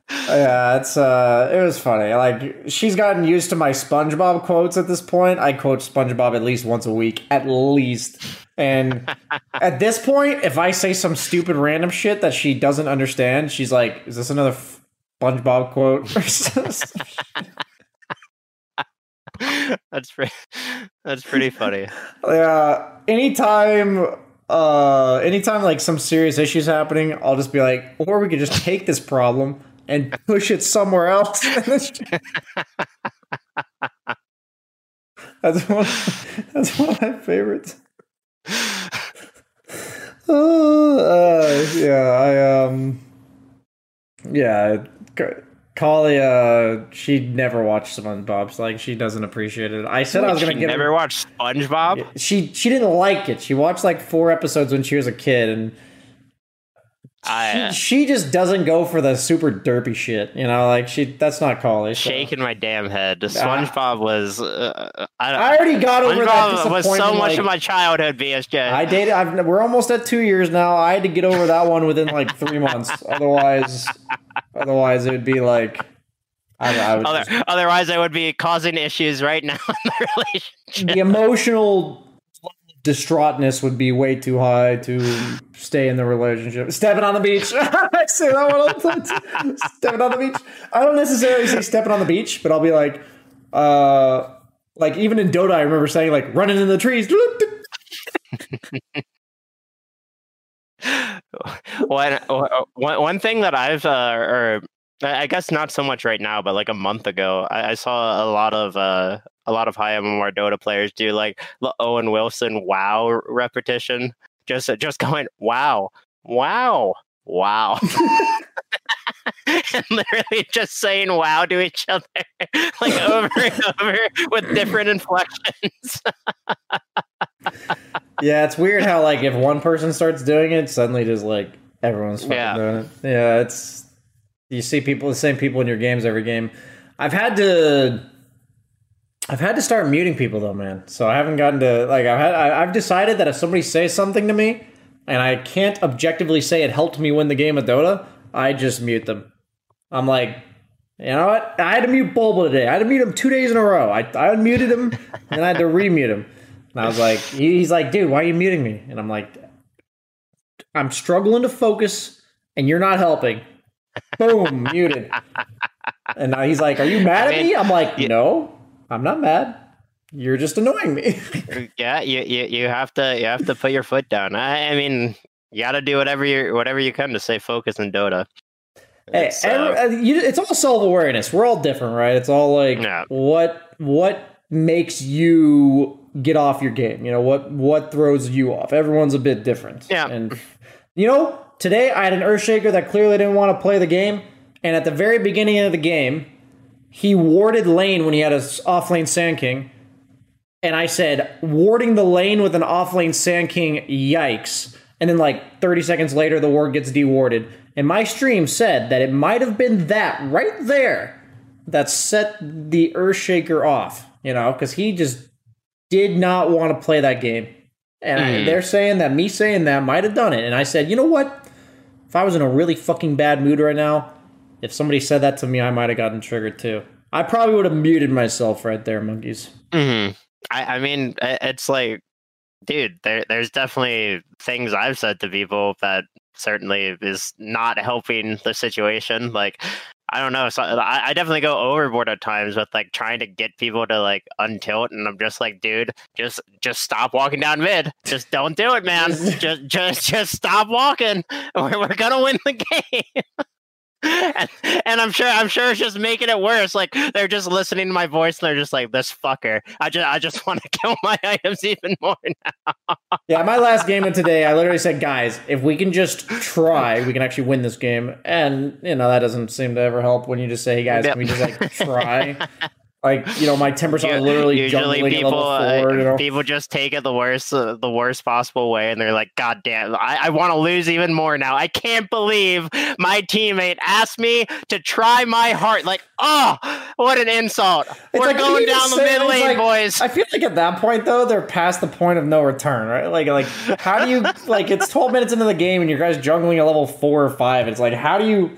Yeah, it's uh it was funny. Like she's gotten used to my SpongeBob quotes at this point. I quote SpongeBob at least once a week, at least. And at this point, if I say some stupid random shit that she doesn't understand, she's like, "Is this another SpongeBob quote?" <laughs> <laughs> that's pretty that's pretty funny. yeah. Anytime uh anytime like some serious issues happening, I'll just be like, or we could just take this problem and push it somewhere else. <laughs> That's one. That's one of my favorites. Uh, <laughs> uh, yeah, I um, yeah, Kali, uh, she never watched SpongeBob. Like, she doesn't appreciate it. I said I was gonna She get never her. watched SpongeBob. She she didn't like it. She watched like four episodes when she was a kid, and I, she, she just doesn't go for the super derpy shit. You know, like she that's not Kali. so. shaking my damn head. SpongeBob was. Uh, I, I already got over that SpongeBob was so much like- of my childhood. BSJ. I dated. I've, we're almost at two years now. I had to get over that one within like three months. <laughs> Otherwise, otherwise it would be like I, I would Other, just- otherwise, I would be causing issues right now <laughs> in the relationship. the emotional distraughtness would be way too high to stay in the relationship. Stepping on the beach. <laughs> I say that one all the time. Stepping on the beach. I don't necessarily say stepping on the beach, but I'll be like, uh, like even in Dota, I remember saying like running in the trees. <laughs> one, one, thing that I've, uh, or I I guess not so much right now, but like a month ago, I, I saw a lot of uh, a lot of high MMR Dota players do like the Owen Wilson "Wow" repetition, just uh, just going "Wow, wow, wow," <laughs> <laughs> and literally just saying "Wow" to each other <laughs> like over and over with different inflections. Yeah, it's weird how like if one person starts doing it, suddenly just like everyone's fucking Yeah. doing it. Yeah, it's you see people the same people in your games every game. I've had to I've had to start muting people though, man. So I haven't gotten to like I've had I, I've decided that if somebody says something to me and I can't objectively say it helped me win the game of Dota, I just mute them. I'm like, you know what? I had to mute Bulba today. I had to mute him two days in a row. I I unmuted him <laughs> and I had to remute him. And I was like, he's like, dude, why are you muting me? And I'm like, I'm struggling to focus and you're not helping. Boom, muted. And now he's like, Are you mad I at me? I'm like. No, I'm not mad. You're just annoying me. <laughs> yeah, you, you you have to you have to put your foot down. I, I mean, you got to do whatever you whatever you can to stay focused in Dota. hey, It's, uh, every- uh, you, it's all self awareness. We're all different, right? It's all like Yeah. what what makes you get off your game. You know what what throws you off. Everyone's a bit different. Yeah. and you know today I had an Earthshaker that clearly didn't want to play the game, and at the very beginning of the game, he warded lane when he had his off lane Sand King. And I said, warding the lane with an off lane Sand King, yikes. And then, like 30 seconds later, the ward gets dewarded. And my stream said that it might have been that right there that set the Earthshaker off, you know, because he just did not want to play that game. And I- Hmm. they're saying that me saying that might have done it. And I said, you know what? If I was in a really fucking bad mood right now, if somebody said that to me, I might have gotten triggered too. I probably would have muted myself right there, monkeys. mhm. I, I mean, it's like, dude, there there's definitely things I've said to people that certainly is not helping the situation. Like, I don't know. So I, I definitely go overboard at times with like trying to get people to like untilt, and I'm just like, dude, just just stop walking down mid. Just don't do it, man. <laughs> just just just stop walking. <laughs> We're, we're gonna win the <laughs> game. And, and I'm sure I'm sure it's just making it worse. Like they're just listening to my voice and they're just like, this fucker. I just I just <laughs> want to kill my <laughs> items even more. Now. <laughs> Yeah, my last game of today, I literally said, guys, if we can just try, we can actually win this game. And, you know, that doesn't seem to ever help when you just say, hey, guys, can we just, like, try? Like, you know, my tempers are literally Usually people uh, four, you know? people just take it the worst uh, the worst possible way and they're like, God damn, I, I want to lose even more now. I can't believe my teammate asked me to try my heart. Like, oh, what an insult. It's We're like, going down the mid lane, like- boys. I feel like at that point though, they're past the point of no return, right? Like, like how do you like? It's twelve minutes into the game and your guys juggling a level four or five. It's like how do you,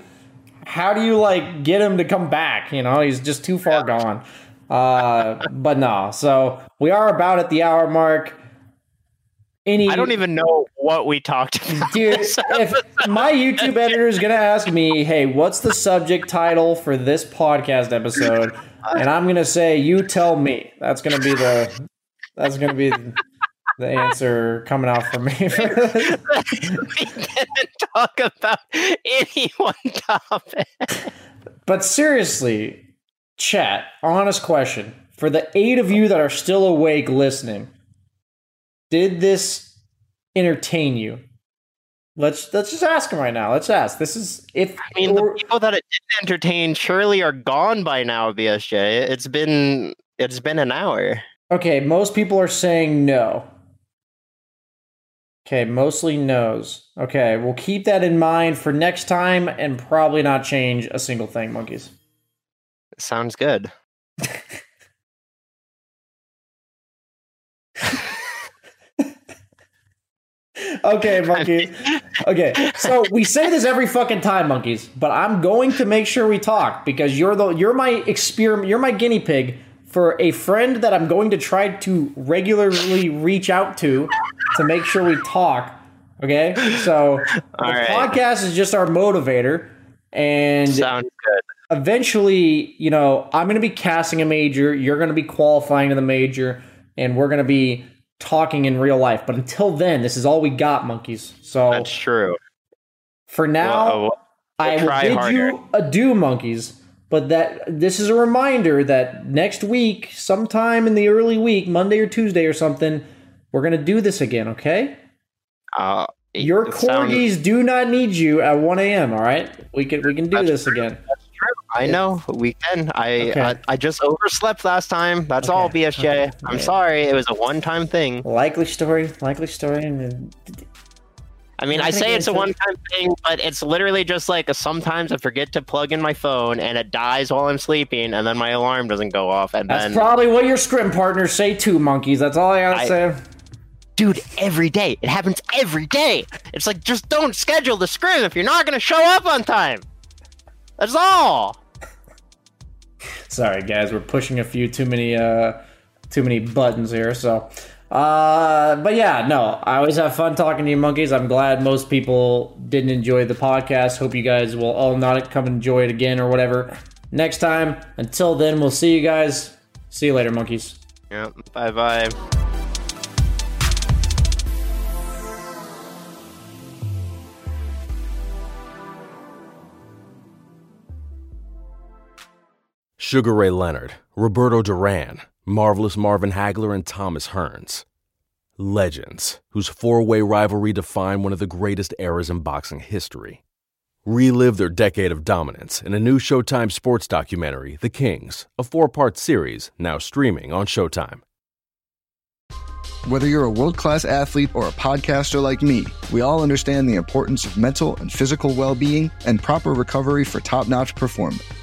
how do you like get him to come back? You know, he's just too far gone. Uh, <laughs> but no. So we are about at the hour mark. Any, I don't even know what we talked about. <laughs> Dude, <laughs> if my YouTube editor is gonna ask me, "Hey, what's the subject title for this podcast episode?" and I'm gonna say, "You tell me." That's gonna be the that's gonna be the answer coming out from me. <laughs> we didn't talk about any one topic. but seriously, chat. Honest question: for the eight of you that are still awake listening, did this entertain you? Let's let's just ask him right now. Let's ask. This is if I mean, the people that it didn't entertain surely are gone by now. BSJ, it's been it's been an hour. okay. Most people are saying no. Okay, mostly no's. Okay, we'll keep that in mind for next time and probably not change a single thing, monkeys. Sounds good. <laughs> Okay, <laughs> monkeys. Okay, so we say this every fucking time, monkeys, but I'm going to make sure we talk because you're the you're my experiment, you're my guinea pig for a friend that I'm going to try to regularly reach out to to make sure we talk. Okay, so the All right. podcast is just our motivator, and Sounds good. eventually, you know, I'm going to be casting a major, you're going to be qualifying to the major, and we're going to be talking in real life. But until then, this is all we got, monkeys. So That's true. for now, Well, I will bid harder. you adieu, monkeys. But that this is a reminder that next week, sometime in the early week, Monday or Tuesday or something, we're gonna do this again. Okay? uh, Your it sounds- corgis do not need you at 1 a.m. All right? We can we can do That's this again. I know we can. I, Okay. I I just overslept last time. That's all, Okay. BSJ. Okay. I'm sorry. It was a one-time thing. Likely story, likely story, I mean, I say it's a one-time thing, but it's literally just like a, sometimes I forget to plug in my phone and it dies while I'm sleeping, and then my alarm doesn't go off, and That's then probably what your scrim partners say too, monkeys. That's all I gotta I- say. Dude, every day it happens every day. It's like just don't schedule the scrim if you're not gonna show up on time. That's all. Sorry, guys, we're pushing a few too many uh too many buttons here. So, uh, but yeah, no, I always have fun talking to you, monkeys. I'm glad most people didn't enjoy the podcast. Hope you guys will all not come enjoy it again or whatever next time. Until then, we'll see you guys. See you later, monkeys. Yeah. Bye bye. Sugar Ray Leonard, Roberto Duran, Marvelous Marvin Hagler, and Thomas Hearns. Legends, whose four way rivalry defined one of the greatest eras in boxing history. Relive their decade of dominance in a new Showtime sports documentary, The Kings, a four part series now streaming on Showtime. Whether you're a world class athlete or a podcaster like me, we all understand the importance of mental and physical well being and proper recovery for top notch performance.